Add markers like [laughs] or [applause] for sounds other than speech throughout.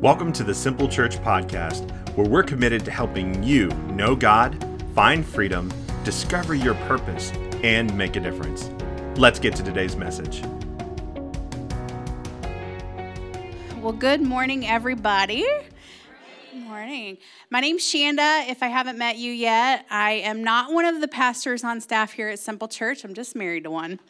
Welcome to the Simple Church Podcast, where we're committed to helping you know God, find freedom, discover your purpose, and make a difference. Let's get to today's message. Well, good morning, everybody. Morning. My name's Shanda. If I haven't met you yet, I am not one of the pastors on staff here at Simple Church. I'm just married to one.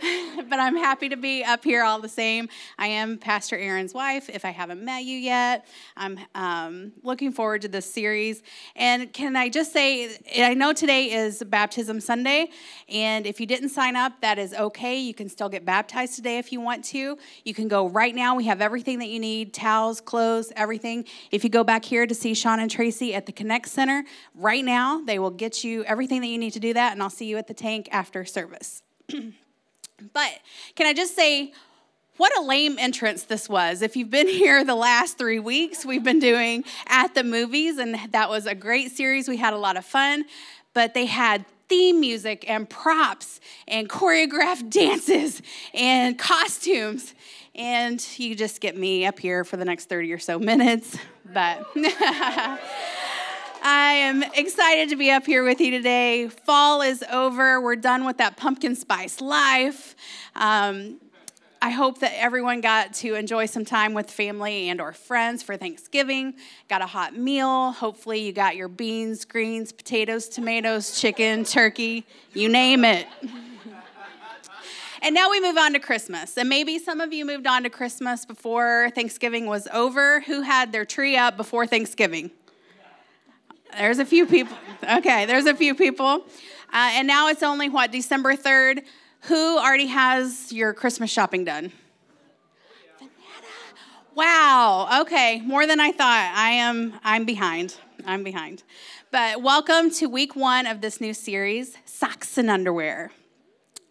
[laughs] but I'm happy to be up here all the same. I am Pastor Aaron's wife. If I haven't met you yet, I'm um, looking forward to this series. And can I just say, I know today is Baptism Sunday, and if you didn't sign up, that is okay. You can still get baptized today if you want to. You can go right now. We have everything that you need towels, clothes, everything. If you go back here to see Sean and Tracy at the Connect Center, right now, they will get you everything that you need to do that, and I'll see you at the tank after service. [clears throat] But can I just say, what a lame entrance this was. If you've been [laughs] here the last three weeks, we've been doing at the movies, and that was a great series. We had a lot of fun, but they had theme music and props and choreographed [laughs] dances and costumes. And you just get me up here for the next 30 or so minutes. But [laughs] I am excited to be up here with you today. Fall is over. We're done with that pumpkin spice life. Um, I hope that everyone got to enjoy some time with family and or friends for Thanksgiving. Got a hot meal. Hopefully you got your beans, greens, potatoes, tomatoes, chicken, turkey, you name it. and now we move on to Christmas. And maybe some of you moved on to Christmas before Thanksgiving was over. Who had their tree up before Thanksgiving? There's a few people. Okay, there's a few people. Uh, and now it's only what, December 3rd? Who already has your Christmas shopping done? Wow. Okay, more than I thought. I am I'm behind. I'm behind. But welcome to week 1 of this new series, Socks and Underwear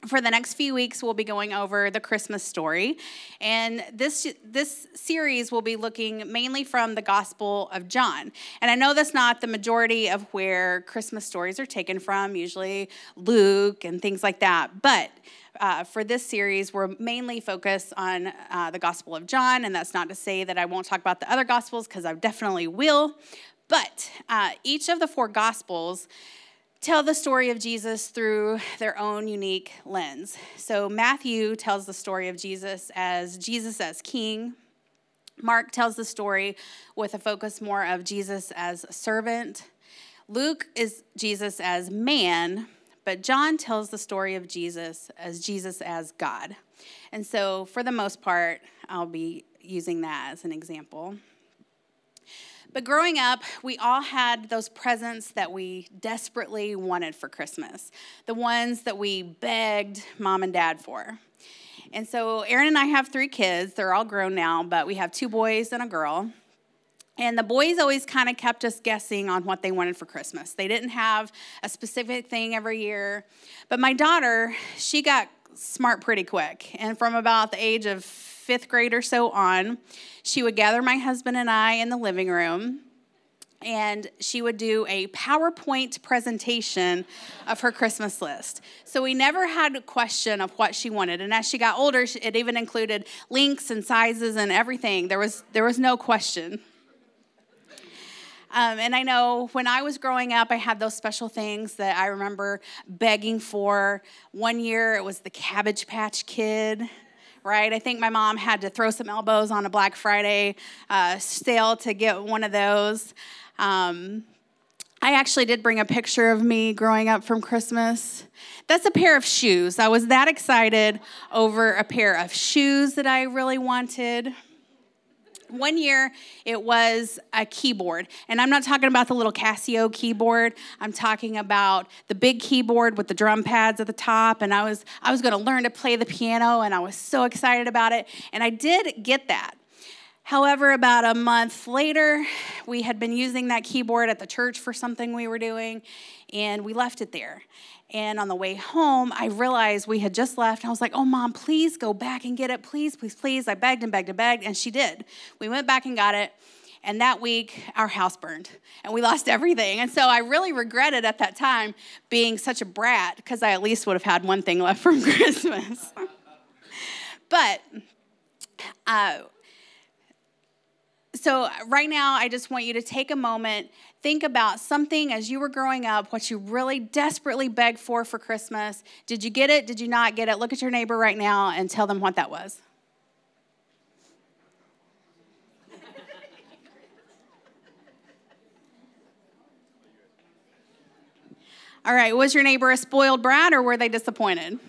for the next few weeks we'll be going over the christmas story. And this this series will be looking mainly from the gospel of john. And i know that's not the majority of where christmas stories are taken from usually luke and things like that. But uh, for this series, we're mainly focused on uh, the Gospel of John, and that's not to say that I won't talk about the other Gospels, because I definitely will. But uh, each of the four Gospels tell the story of Jesus through their own unique lens. So Matthew tells the story of Jesus as Jesus as king. Mark tells the story with a focus more of Jesus as servant. Luke is Jesus as man, but John tells the story of Jesus as Jesus as God. And so, for the most part, I'll be using that as an example. But growing up, we all had those presents that we desperately wanted for Christmas, the ones that we begged mom and dad for. And so Aaron and I have three kids. They're all grown now, but we have two boys and a girl. And the boys always kind of kept us guessing on what they wanted for Christmas. They didn't have a specific thing every year. But my daughter, she got smart pretty quick. And from about the age of fifth grade or so on, she would gather my husband and I in the living room and she would do a PowerPoint presentation of her Christmas list. So we never had a question of what she wanted. And as she got older, it even included links and sizes and everything. There was, there was no question. Um, and I know when I was growing up, I had those special things that I remember begging for. One year it was the Cabbage Patch Kid right? I think my mom had to throw some elbows on a Black Friday uh, sale to get one of those. Um, I actually did bring a picture of me growing up from Christmas. That's a pair of shoes. I was that excited over a pair of shoes that I really wanted. One year it was a keyboard, and I'm not talking about the little Casio keyboard. I'm talking about the big keyboard with the drum pads at the top. And I was I was going to learn to play the piano, and I was so excited about it. And I did get that. However, about a month later, we had been using that keyboard at the church for something we were doing, and we left it there. And on the way home, I realized we had just left. I was like, oh, mom, please go back and get it. Please, please, please. I begged and begged and begged, and she did. We went back and got it. And that week, our house burned and we [laughs] lost everything. And so I really regretted at that time being such a brat because I at least would have had one thing left [laughs] from Christmas. But, uh, so right now, I just want you to take a moment, think about something as you were growing up, what you really desperately begged for for Christmas. Did you get it? Did you not get it? Look at your neighbor right now and tell them what that was. All right, was your neighbor a spoiled brat or were they disappointed?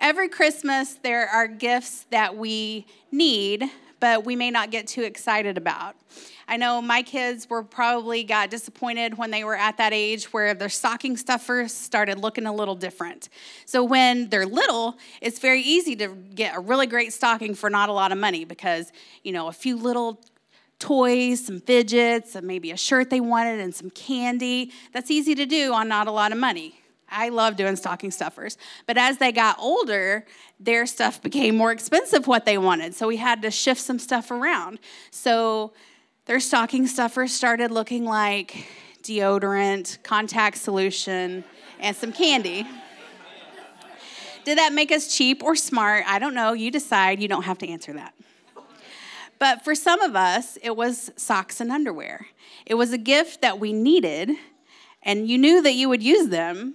Every Christmas, there are gifts that we need, but we may not get too excited about. I know my kids were probably got disappointed when they were at that age where their stocking stuffers started looking a little different. So when they're little, it's very easy to get a really great stocking for not a lot of money because, you know, a few little toys, some fidgets, and maybe a shirt they wanted, and some candy. That's easy to do on not a lot of money. I love doing stocking stuffers. But as they got older, their stuff became more expensive what they wanted. So we had to shift some stuff around. So their stocking stuffers started looking like deodorant, contact solution, and some candy. Did that make us cheap or smart? I don't know. You decide. You don't have to answer that. But for some of us, it was socks and underwear. It was a gift that we needed, and you knew that you would use them,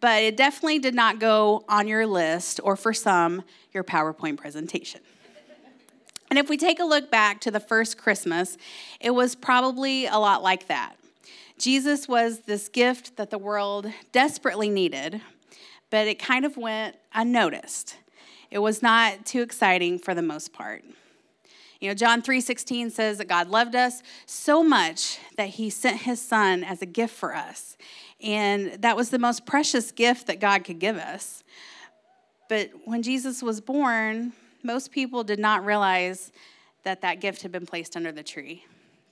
but it definitely did not go on your list, or for some, your PowerPoint presentation. And if we take a look back to the first Christmas, it was probably a lot like that. Jesus was this gift that the world desperately needed, but it kind of went unnoticed. It was not too exciting for the most part. You know, John 3:16 says that God loved us so much that he sent his son as a gift for us. And that was the most precious gift that God could give us. But when Jesus was born, most people did not realize that that gift had been placed under the tree.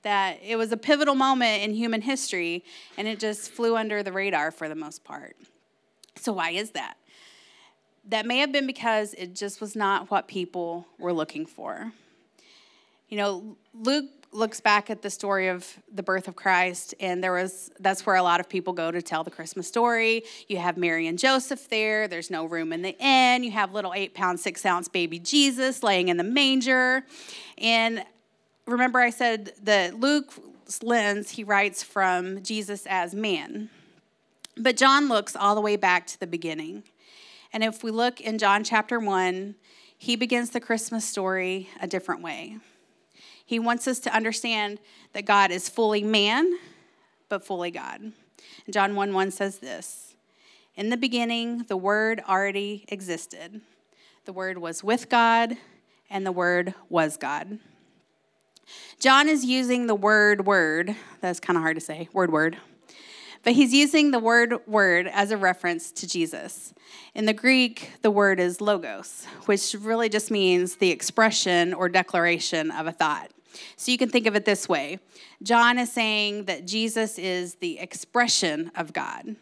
That it was a pivotal moment in human history and it just flew under the radar for the most part. So, why is that? That may have been because it just was not what people were looking for. You know, Luke looks back at the story of the birth of Christ, and there was that's where a lot of people go to tell the Christmas story. You have Mary and Joseph there. There's no room in the inn. You have little eight pound six ounce baby Jesus laying in the manger, and remember I said that Luke's lens he writes from Jesus as man, but John looks all the way back to the beginning, and if we look in John chapter one, he begins the Christmas story a different way. He wants us to understand that God is fully man, but fully God. John 1 1 says this In the beginning, the Word already existed. The Word was with God, and the Word was God. John is using the word word. That's kind of hard to say, word word. But he's using the word word as a reference to Jesus. In the Greek, the word is logos, which really just means the expression or declaration of a thought. So you can think of it this way John is saying that Jesus is the expression of God.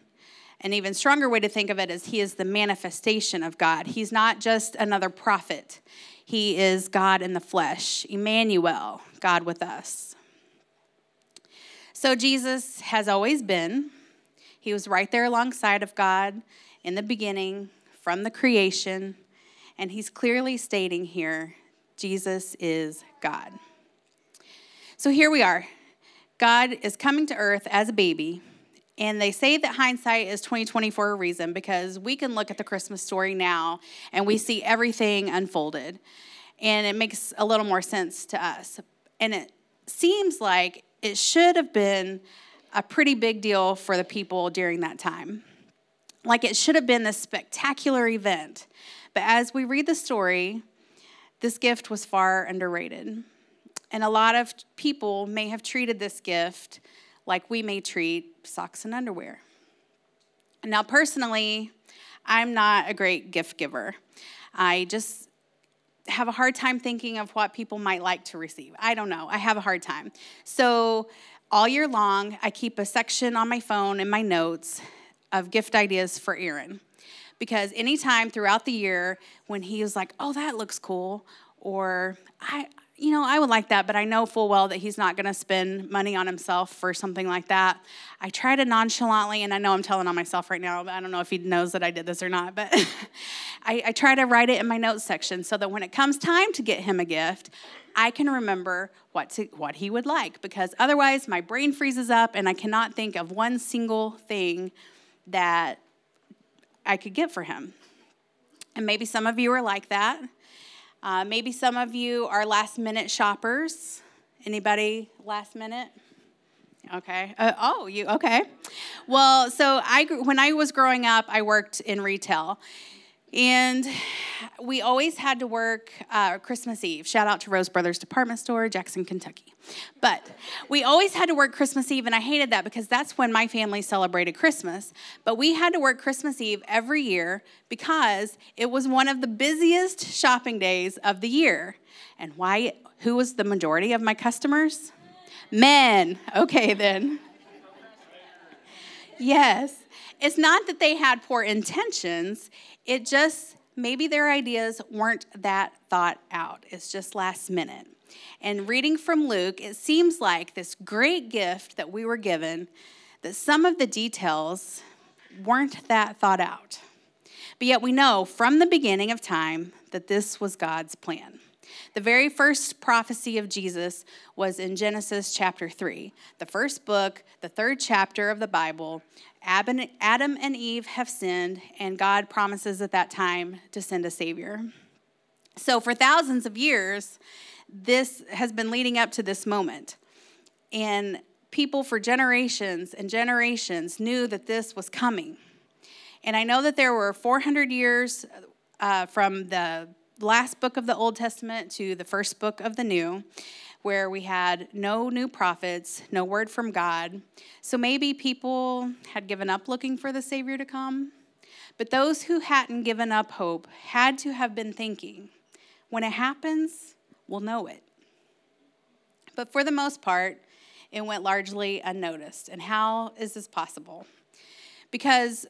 An even stronger way to think of it is he is the manifestation of God. He's not just another prophet, he is God in the flesh, Emmanuel, God with us. So Jesus has always been. He was right there alongside of God in the beginning, from the creation, and he's clearly stating here Jesus is God. So here we are. God is coming to earth as a baby. And they say that hindsight is 2020 for a reason because we can look at the Christmas story now and we see everything unfolded. And it makes a little more sense to us. And it seems like it should have been a pretty big deal for the people during that time. Like it should have been this spectacular event. But as we read the story, this gift was far underrated. And a lot of people may have treated this gift like we may treat socks and underwear. Now, personally, I'm not a great gift giver. I just have a hard time thinking of what people might like to receive. I don't know. I have a hard time. So, all year long, I keep a section on my phone in my notes of gift ideas for Aaron. Because anytime throughout the year when he was like, oh, that looks cool, or I, you know, I would like that, but I know full well that he's not going to spend money on himself for something like that. I try to nonchalantly, and I know I'm telling on myself right now, but I don't know if he knows that I did this or not, but [laughs] I, I try to write it in my notes section so that when it comes time to get him a gift, I can remember what to, what he would like because otherwise my brain freezes up and I cannot think of one single thing that I could get for him. And maybe some of you are like that. Uh, maybe some of you are last minute shoppers. Anybody last minute? Okay. Uh, oh, you okay? Well, so I when I was growing up, I worked in retail, and we always had to work uh, Christmas Eve. Shout out to Rose Brothers Department Store, Jackson, Kentucky. But we always had to work Christmas Eve, and I hated that because that's when my family celebrated Christmas. But we had to work Christmas Eve every year because it was one of the busiest shopping days of the year. And why? Who was the majority of my customers? Men. Okay, then. Yes. It's not that they had poor intentions, it just, maybe their ideas weren't that thought out. It's just last minute. And reading from Luke, it seems like this great gift that we were given, that some of the details weren't that thought out. But yet we know from the beginning of time that this was God's plan. The very first prophecy of Jesus was in Genesis chapter 3, the first book, the third chapter of the Bible, Adam and Eve have sinned, and God promises at that time to send a Savior. So, for thousands of years, this has been leading up to this moment. And people for generations and generations knew that this was coming. And I know that there were 400 years uh, from the last book of the Old Testament to the first book of the New where we had no new prophets, no word from God. So maybe people had given up looking for the Savior to come. But those who hadn't given up hope had to have been thinking, when it happens, we'll know it. But for the most part, it went largely unnoticed. And how is this possible? Because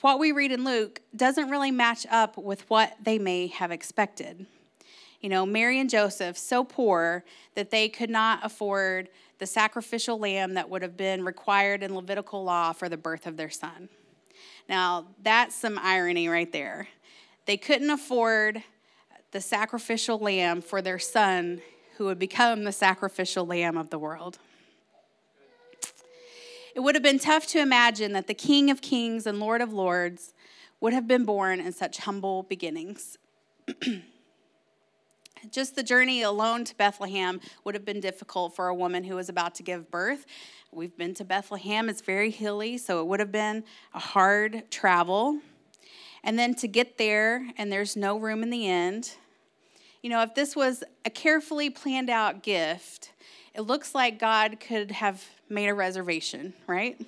what we read in Luke doesn't really match up with what they may have expected. You know, Mary and Joseph, so poor that they could not afford the sacrificial lamb that would have been required in Levitical law for the birth of their son. Now, that's some irony right there. They couldn't afford the sacrificial lamb for their son who would become the sacrificial lamb of the world. It would have been tough to imagine that the King of Kings and Lord of Lords would have been born in such humble beginnings. [clears throat] Just the journey alone to Bethlehem would have been difficult for a woman who was about to give birth. We've been to Bethlehem, it's very hilly, so it would have been a hard travel. And then to get there, and there's no room in the inn. You know, if this was a carefully planned out gift, it looks like God could have made a reservation, right?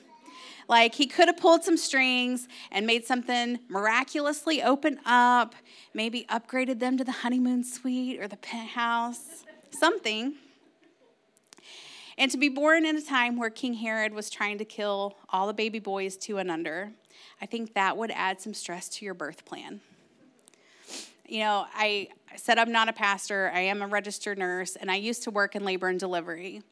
Like he could have pulled some strings and made something miraculously open up, maybe upgraded them to the honeymoon suite or the penthouse, something. And to be born in a time where King Herod was trying to kill all the baby boys two and under, I think that would add some stress to your birth plan. You know, I said I'm not a pastor, I am a registered nurse, and I used to work in labor and delivery.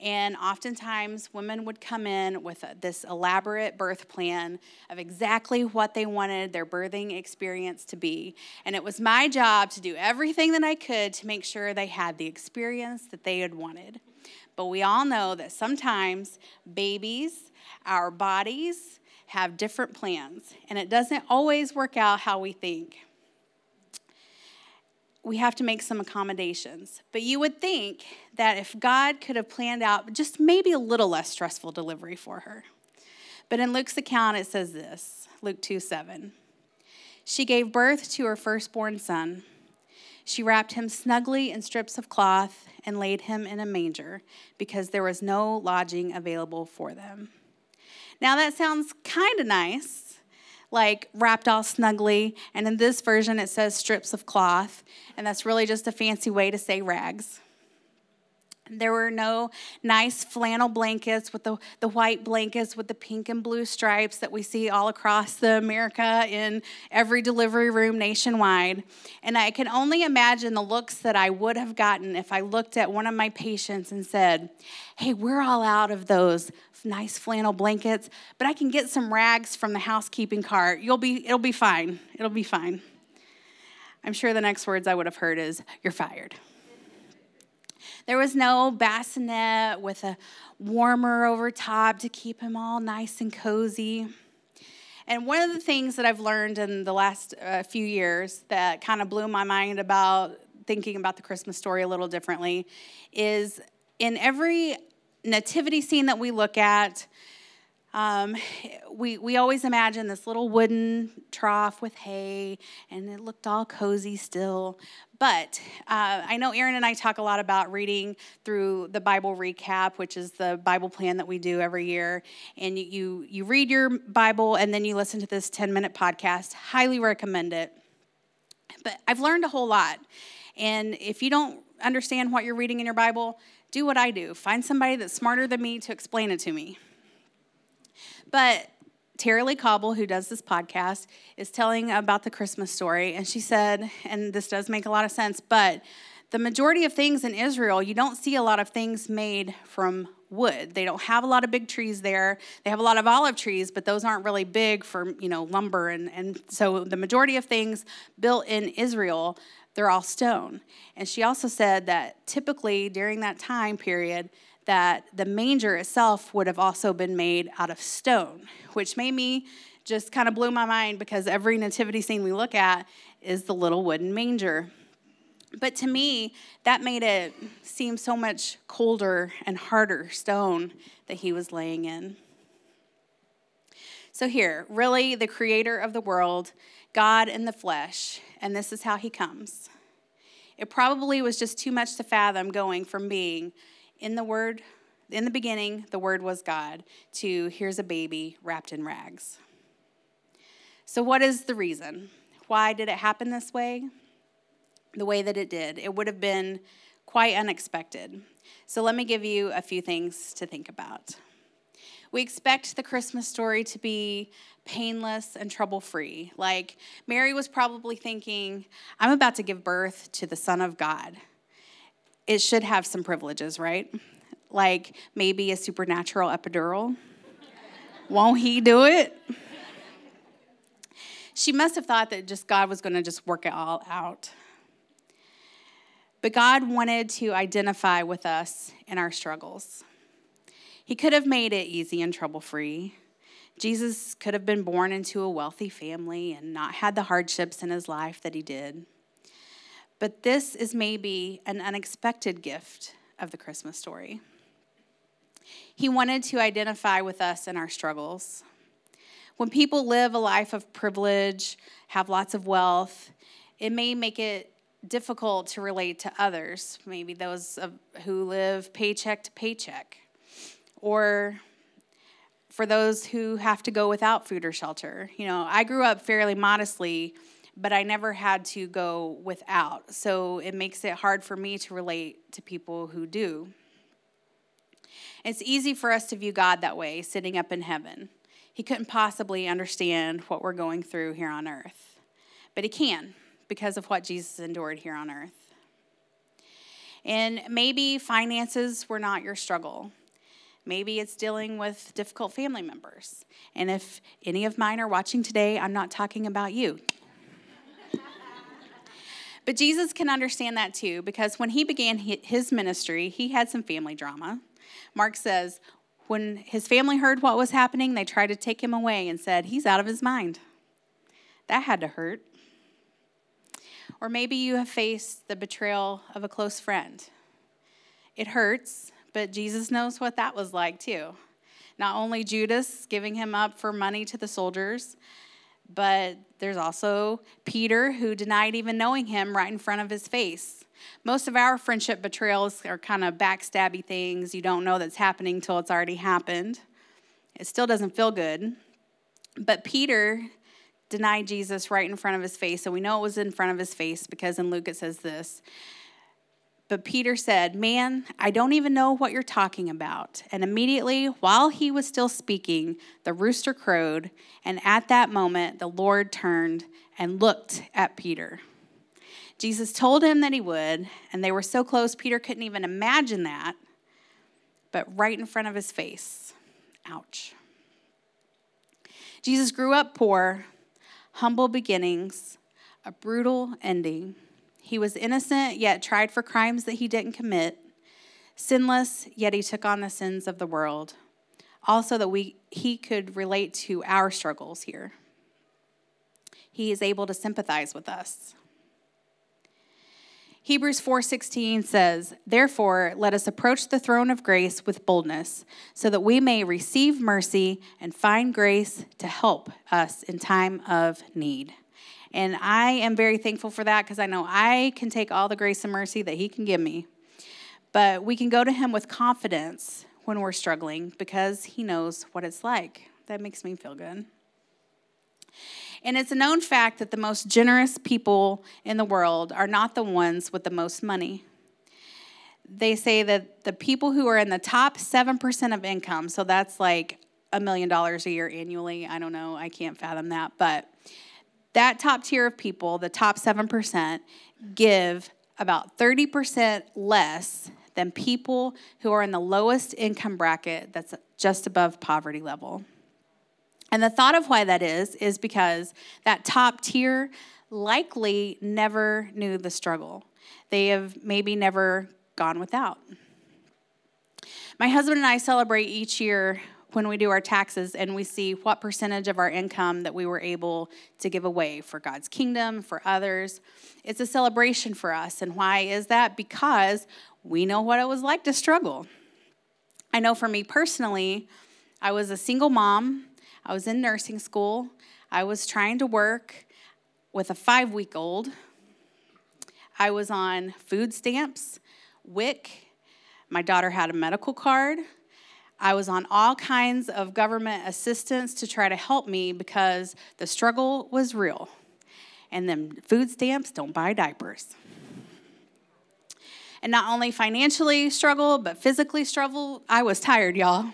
And oftentimes, women would come in with this elaborate birth plan of exactly what they wanted their birthing experience to be. And it was my job to do everything that I could to make sure they had the experience that they had wanted. But we all know that sometimes babies, our bodies, have different plans, and it doesn't always work out how we think we have to make some accommodations. But you would think that if God could have planned out just maybe a little less stressful delivery for her. But in Luke's account, it says this Luke 2 7. She gave birth to her firstborn son. She wrapped him snugly in strips of cloth and laid him in a manger because there was no lodging available for them. Now, that sounds kind of nice like wrapped all snugly. And in this version, it says strips of cloth. And that's really just a fancy way to say rags. There were no nice flannel blankets with the, the white blankets with the pink and blue stripes that we see all across the America in every delivery room nationwide. And I can only imagine the looks that I would have gotten if I looked at one of my patients and said, Hey, we're all out of those nice flannel blankets, but I can get some rags from the housekeeping cart. You'll be, it'll be fine. It'll be fine. I'm sure the next words I would have heard is, You're fired. There was no bassinet with a warmer over top to keep him all nice and cozy. And one of the things that I've learned in the last uh, few years that kind of blew my mind about thinking about the Christmas story a little differently is in every nativity scene that we look at, um, we, we always imagine this little wooden trough with hay, and it looked all cozy still. But uh, I know Aaron and I talk a lot about reading through the Bible recap, which is the Bible plan that we do every year. And you, you, you read your Bible and then you listen to this 10 minute podcast. Highly recommend it. But I've learned a whole lot. And if you don't understand what you're reading in your Bible, do what I do find somebody that's smarter than me to explain it to me. But Tara-Leigh Cobble, who does this podcast, is telling about the Christmas story. And she said, and this does make a lot of sense, but the majority of things in Israel, you don't see a lot of things made from wood. They don't have a lot of big trees there. They have a lot of olive trees, but those aren't really big for, you know, lumber. And, and so the majority of things built in Israel, they're all stone. And she also said that typically during that time period, that the manger itself would have also been made out of stone, which made me just kind of blew my mind because every nativity scene we look at is the little wooden manger. But to me, that made it seem so much colder and harder stone that he was laying in. So, here, really, the creator of the world, God in the flesh, and this is how he comes. It probably was just too much to fathom going from being in the Word, in the beginning, the Word was God, to here's a baby wrapped in rags. So, what is the reason? Why did it happen this way? The way that it did. It would have been quite unexpected. So, let me give you a few things to think about. We expect the Christmas story to be painless and trouble free. Like Mary was probably thinking, I'm about to give birth to the Son of God it should have some privileges, right? Like maybe a supernatural epidural. Won't he do it? She must have thought that just God was going to just work it all out. But God wanted to identify with us in our struggles. He could have made it easy and trouble free. Jesus could have been born into a wealthy family and not had the hardships in his life that he did. But this is maybe an unexpected gift of the Christmas story. He wanted to identify with us in our struggles. When people live a life of privilege, have lots of wealth, it may make it difficult to relate to others, maybe those who live paycheck to paycheck, or for those who have to go without food or shelter. You know, I grew up fairly modestly but I never had to go without. So it makes it hard for me to relate to people who do. It's easy for us to view God that way, sitting up in heaven. He couldn't possibly understand what we're going through here on earth, but He can because of what Jesus endured here on earth. And maybe finances were not your struggle. Maybe it's dealing with difficult family members. And if any of mine are watching today, I'm not talking about you. [laughs] But Jesus can understand that too, because when he began his ministry, he had some family drama. Mark says, when his family heard what was happening, they tried to take him away and said, He's out of his mind. That had to hurt. Or maybe you have faced the betrayal of a close friend. It hurts, but Jesus knows what that was like too. Not only Judas giving him up for money to the soldiers, but there's also Peter, who denied even knowing him right in front of his face. Most of our friendship betrayals are kind of backstabby things. You don't know that's happening until it's already happened. It still doesn't feel good. But Peter denied Jesus right in front of his face. And we know it was in front of his face because in Luke it says this but Peter said, Man, I don't even know what you're talking about. And immediately, while he was still speaking, the rooster crowed. And at that moment, the Lord turned and looked at Peter. Jesus told him that he would, and they were so close, Peter couldn't even imagine that. But right in front of his face, ouch. Jesus grew up poor, humble beginnings, a brutal ending. He was innocent, yet tried for crimes that he didn't commit. Sinless, yet he took on the sins of the world. Also, that we, he could relate to our struggles here. He is able to sympathize with us. Hebrews 4:16 says, "Therefore, let us approach the throne of grace with boldness, so that we may receive mercy and find grace to help us in time of need." And I am very thankful for that because I know I can take all the grace and mercy that he can give me. But we can go to him with confidence when we're struggling because he knows what it's like. That makes me feel good. And it's a known fact that the most generous people in the world are not the ones with the most money. They say that the people who are in the top 7% of income, so that's like a million dollars a year annually, I don't know, I can't fathom that, but that top tier of people, the top 7%, give about 30% less than people who are in the lowest income bracket that's just above poverty level. And the thought of why that is, is because that top tier likely never knew the struggle. They have maybe never gone without. My husband and I celebrate each year when we do our taxes and we see what percentage of our income that we were able to give away for God's kingdom, for others. It's a celebration for us. And why is that? Because we know what it was like to struggle. I know for me personally, I was a single mom I was in nursing school. I was trying to work with a five week old. I was on food stamps, WIC. My daughter had a medical card. I was on all kinds of government assistance to try to help me because the struggle was real. And then food stamps don't buy diapers. And not only financially struggle, but physically struggle. I was tired, y'all.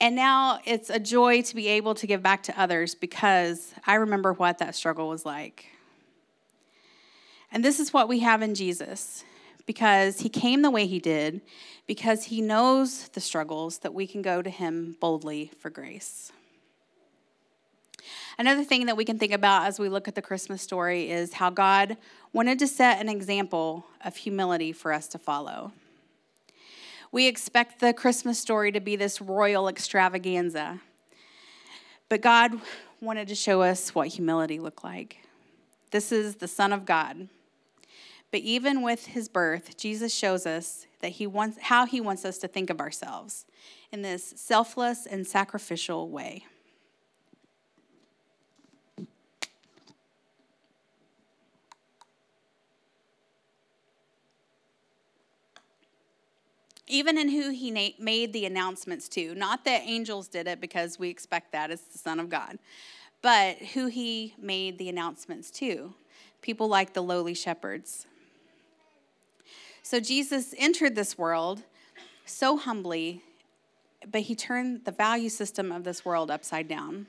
And now it's a joy to be able to give back to others because I remember what that struggle was like. And this is what we have in Jesus because he came the way he did, because he knows the struggles that we can go to him boldly for grace. Another thing that we can think about as we look at the Christmas story is how God wanted to set an example of humility for us to follow. We expect the Christmas story to be this royal extravaganza. But God wanted to show us what humility looked like. This is the Son of God. But even with his birth, Jesus shows us that he wants how he wants us to think of ourselves in this selfless and sacrificial way. even in who he made the announcements to. Not that angels did it because we expect that as the Son of God, but who he made the announcements to. People like the lowly shepherds. So Jesus entered this world so humbly, but he turned the value system of this world upside down.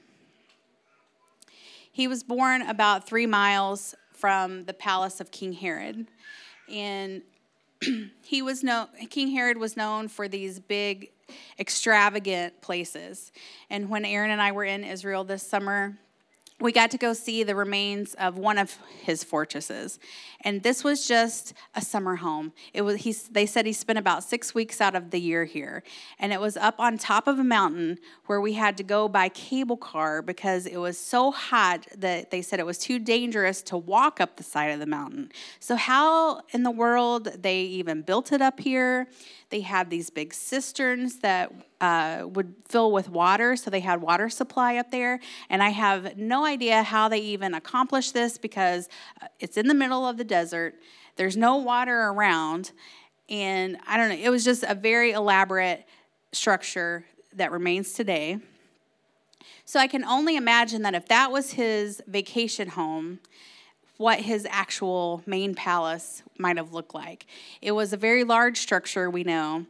He was born about three miles from the palace of King Herod. And [clears throat] he was known king herod was known for these big extravagant places and when aaron and i were in israel this summer we got to go see the remains of one of his fortresses. And this was just a summer home. It was he, they said he spent about six weeks out of the year here. And it was up on top of a mountain where we had to go by cable car because it was so hot that they said it was too dangerous to walk up the side of the mountain. So how in the world they even built it up here they had these big cisterns that uh, would fill with water, so they had water supply up there. And I have no idea how they even accomplished this because uh, it's in the middle of the desert. There's no water around, and I don't know. It was just a very elaborate structure that remains today. So I can only imagine that if that was his vacation home, what his actual main palace might have looked like. It was a very large structure, we know,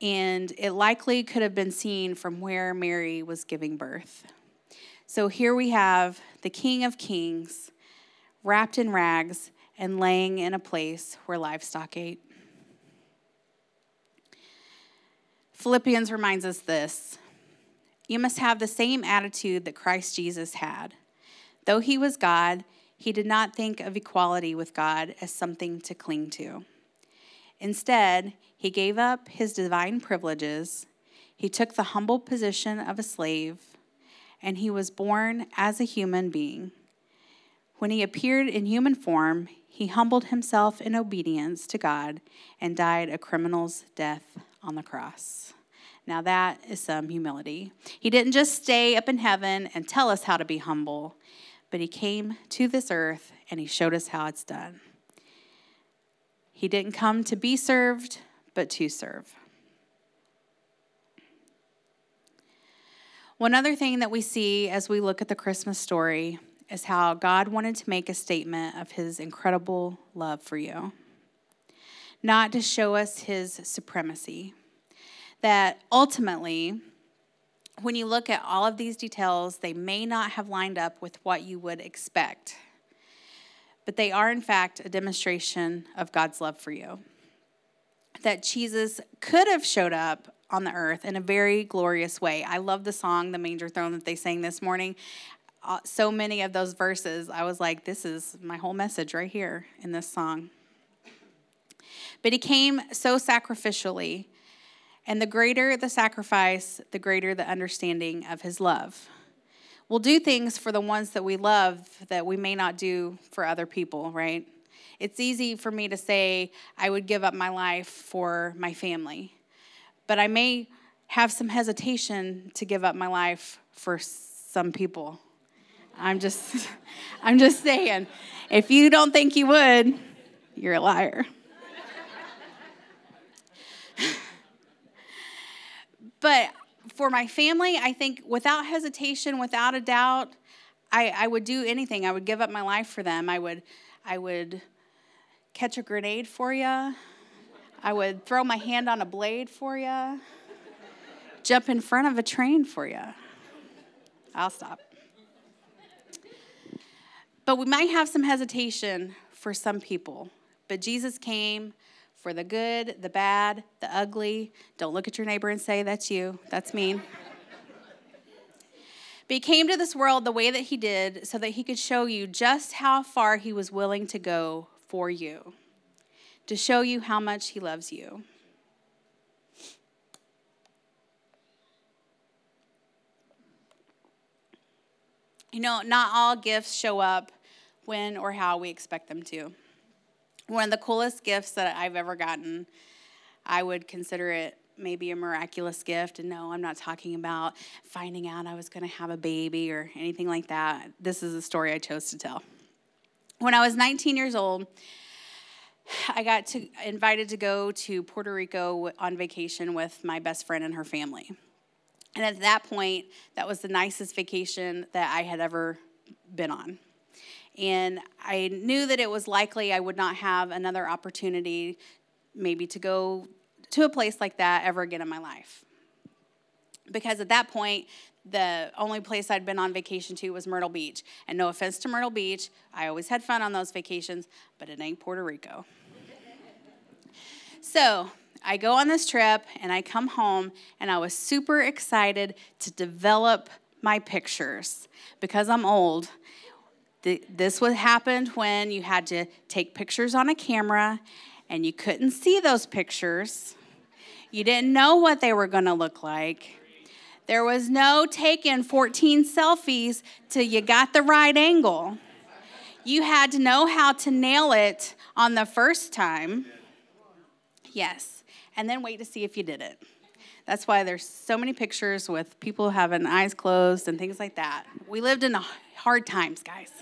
and it likely could have been seen from where Mary was giving birth. So here we have the King of Kings wrapped in rags and laying in a place where livestock ate. Philippians reminds us this you must have the same attitude that Christ Jesus had. Though he was God, he did not think of equality with God as something to cling to. Instead, he gave up his divine privileges, he took the humble position of a slave, and he was born as a human being. When he appeared in human form, he humbled himself in obedience to God and died a criminal's death on the cross. Now, that is some humility. He didn't just stay up in heaven and tell us how to be humble, but he came to this earth and he showed us how it's done. He didn't come to be served, but to serve. One other thing that we see as we look at the Christmas story is how God wanted to make a statement of his incredible love for you, not to show us his supremacy. That ultimately, when you look at all of these details, they may not have lined up with what you would expect, but they are, in fact, a demonstration of God's love for you. That Jesus could have showed up on the earth in a very glorious way. I love the song, The Manger Throne, that they sang this morning. Uh, so many of those verses, I was like, this is my whole message right here in this song. But he came so sacrificially and the greater the sacrifice, the greater the understanding of his love. We'll do things for the ones that we love that we may not do for other people, right? It's easy for me to say, I would give up my life for my family, but I may have some hesitation to give up my life for some people. I'm just [laughs] I'm just saying, if you don't think you would, you're a liar. But for my family, I think without hesitation, without a doubt, I, I would do anything. I would give up my life for them. I would, I would catch a grenade for you. I would throw my hand on a blade for you. Jump in front of a train for you. I'll stop. But we might have some hesitation for some people. But Jesus came for the good, the bad, the ugly. Don't look at your neighbor and say, That's you. That's mean. But he came to this world the way that he did so that he could show you just how far he was willing to go for you, to show you how much he loves you. You know, not all gifts show up when or how we expect them to one of the coolest gifts that I've ever gotten. I would consider it maybe a miraculous gift. And no, I'm not talking about finding out I was going to have a baby or anything like that. This is a story I chose to tell. When I was 19 years old, I got to invited to go to Puerto Rico on vacation with my best friend and her family. And at that point, that was the nicest vacation that I had ever been on. And I knew that it was likely I would not have another opportunity, maybe to go to a place like that ever again in my life. Because at that point, the only place I'd been on vacation to was Myrtle Beach. And no offense to Myrtle Beach, I always had fun on those vacations, but it ain't Puerto Rico. so I go on this trip and I come home, and I was super excited to develop my pictures because I'm old this what happened when you had to take pictures on a camera and you couldn't see those pictures. You didn't know what they were going to look like. There was no taking 14 selfies till you got the right angle. You had to know how to nail it on the first time. Yes. And then wait to see if you did it. That's why there's so many pictures with people having eyes closed and things like that. We lived in hard times, guys.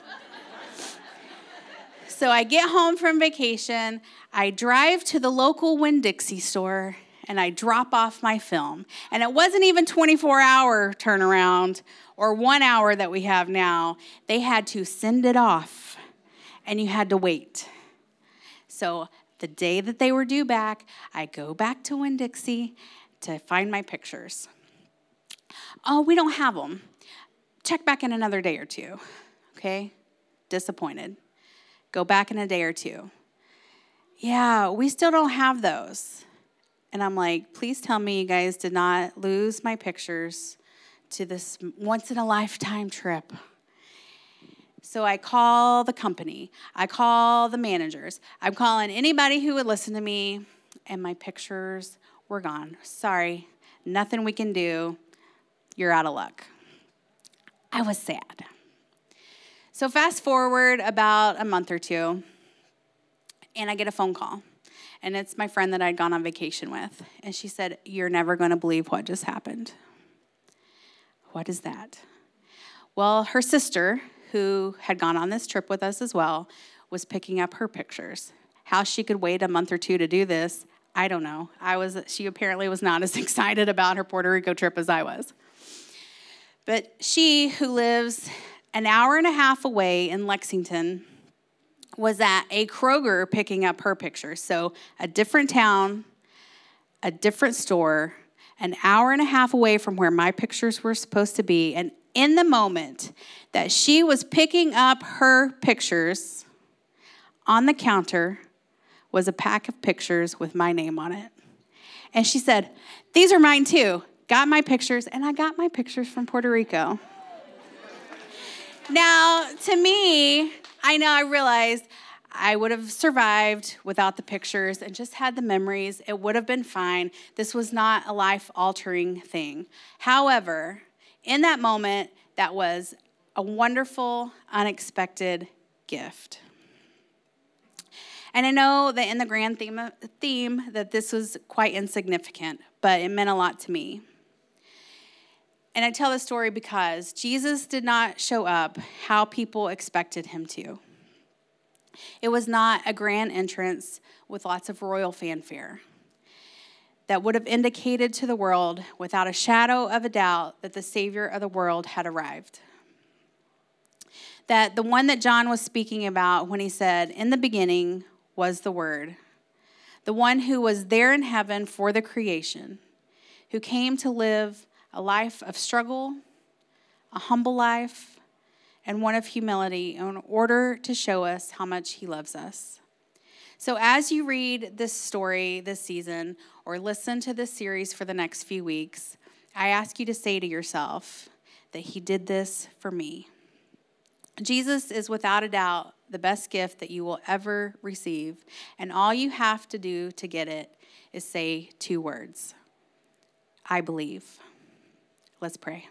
So I get home from vacation, I drive to the local Winn Dixie store, and I drop off my film. And it wasn't even 24 hour turnaround or one hour that we have now. They had to send it off, and you had to wait. So the day that they were due back, I go back to Winn Dixie to find my pictures. Oh, we don't have them. Check back in another day or two. Okay? Disappointed. Go back in a day or two. Yeah, we still don't have those. And I'm like, please tell me you guys did not lose my pictures to this once in a lifetime trip. So I call the company, I call the managers, I'm calling anybody who would listen to me, and my pictures were gone. Sorry, nothing we can do. You're out of luck. I was sad. So, fast forward about a month or two, and I get a phone call. And it's my friend that I'd gone on vacation with. And she said, You're never going to believe what just happened. What is that? Well, her sister, who had gone on this trip with us as well, was picking up her pictures. How she could wait a month or two to do this, I don't know. I was she apparently was not as [laughs] excited about her Puerto Rico trip as I was. But she, who lives an hour and a half away in Lexington, was at a Kroger picking up her pictures. So, a different town, a different store, an hour and a half away from where my pictures were supposed to be. And in the moment that she was picking up her pictures on the counter was a pack of pictures with my name on it. And she said, These are mine too. Got my pictures, and I got my pictures from Puerto Rico. now, to me, I know I realized I would have survived without the pictures and just had the memories. It would have been fine. This was not a life altering thing. However, in that moment, that was a wonderful, unexpected gift. And I know that in the grand theme, theme that this was quite insignificant, but it meant a lot to me. And I tell this story because Jesus did not show up how people expected him to. It was not a grand entrance with lots of royal fanfare that would have indicated to the world without a shadow of a doubt that the Savior of the world had arrived. That the one that John was speaking about when he said, In the beginning was the Word, the one who was there in heaven for the creation, who came to live a life of struggle, a humble life, and one of humility in order to show us how much He loves us. So, as you read this story this season or listen to this series for the next few weeks, I ask you to say to yourself that He did this for me. Jesus is without a doubt the best gift that you will ever receive, and all you have to do to get it is say two words I believe. Let's pray.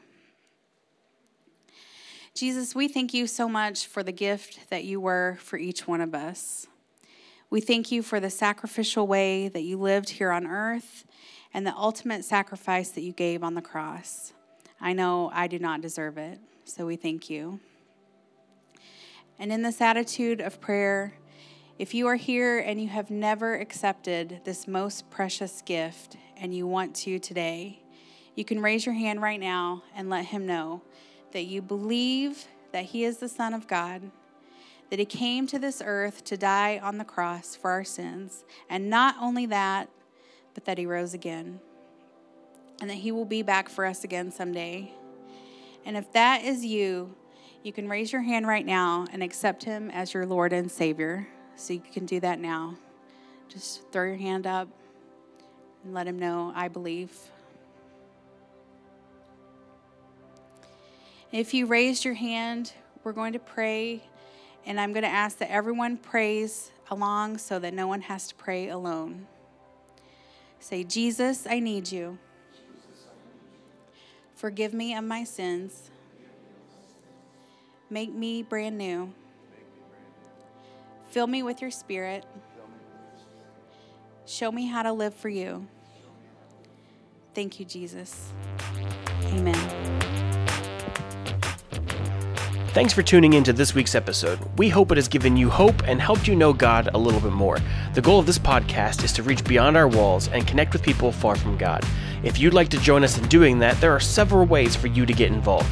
Jesus, we thank you so much for the gift that you were for each one of us. We thank you for the sacrificial way that you lived here on earth and the ultimate sacrifice that you gave on the cross. I know I do not deserve it, so we thank you. And in this attitude of prayer, if you are here and you have never accepted this most precious gift and you want to today, you can raise your hand right now and let him know that you believe that he is the Son of God, that he came to this earth to die on the cross for our sins, and not only that, but that he rose again, and that he will be back for us again someday. And if that is you, you can raise your hand right now and accept him as your Lord and Savior. So you can do that now. Just throw your hand up and let him know, I believe. If you raised your hand, we're going to pray, and I'm going to ask that everyone prays along so that no one has to pray alone. Say, Jesus, I need you. Forgive me of my sins. Make me brand new. Fill me with your spirit. Show me how to live for you. Thank you, Jesus. Amen. Thanks for tuning in to this week's episode. We hope it has given you hope and helped you know God a little bit more. The goal of this podcast is to reach beyond our walls and connect with people far from God. If you'd like to join us in doing that, there are several ways for you to get involved.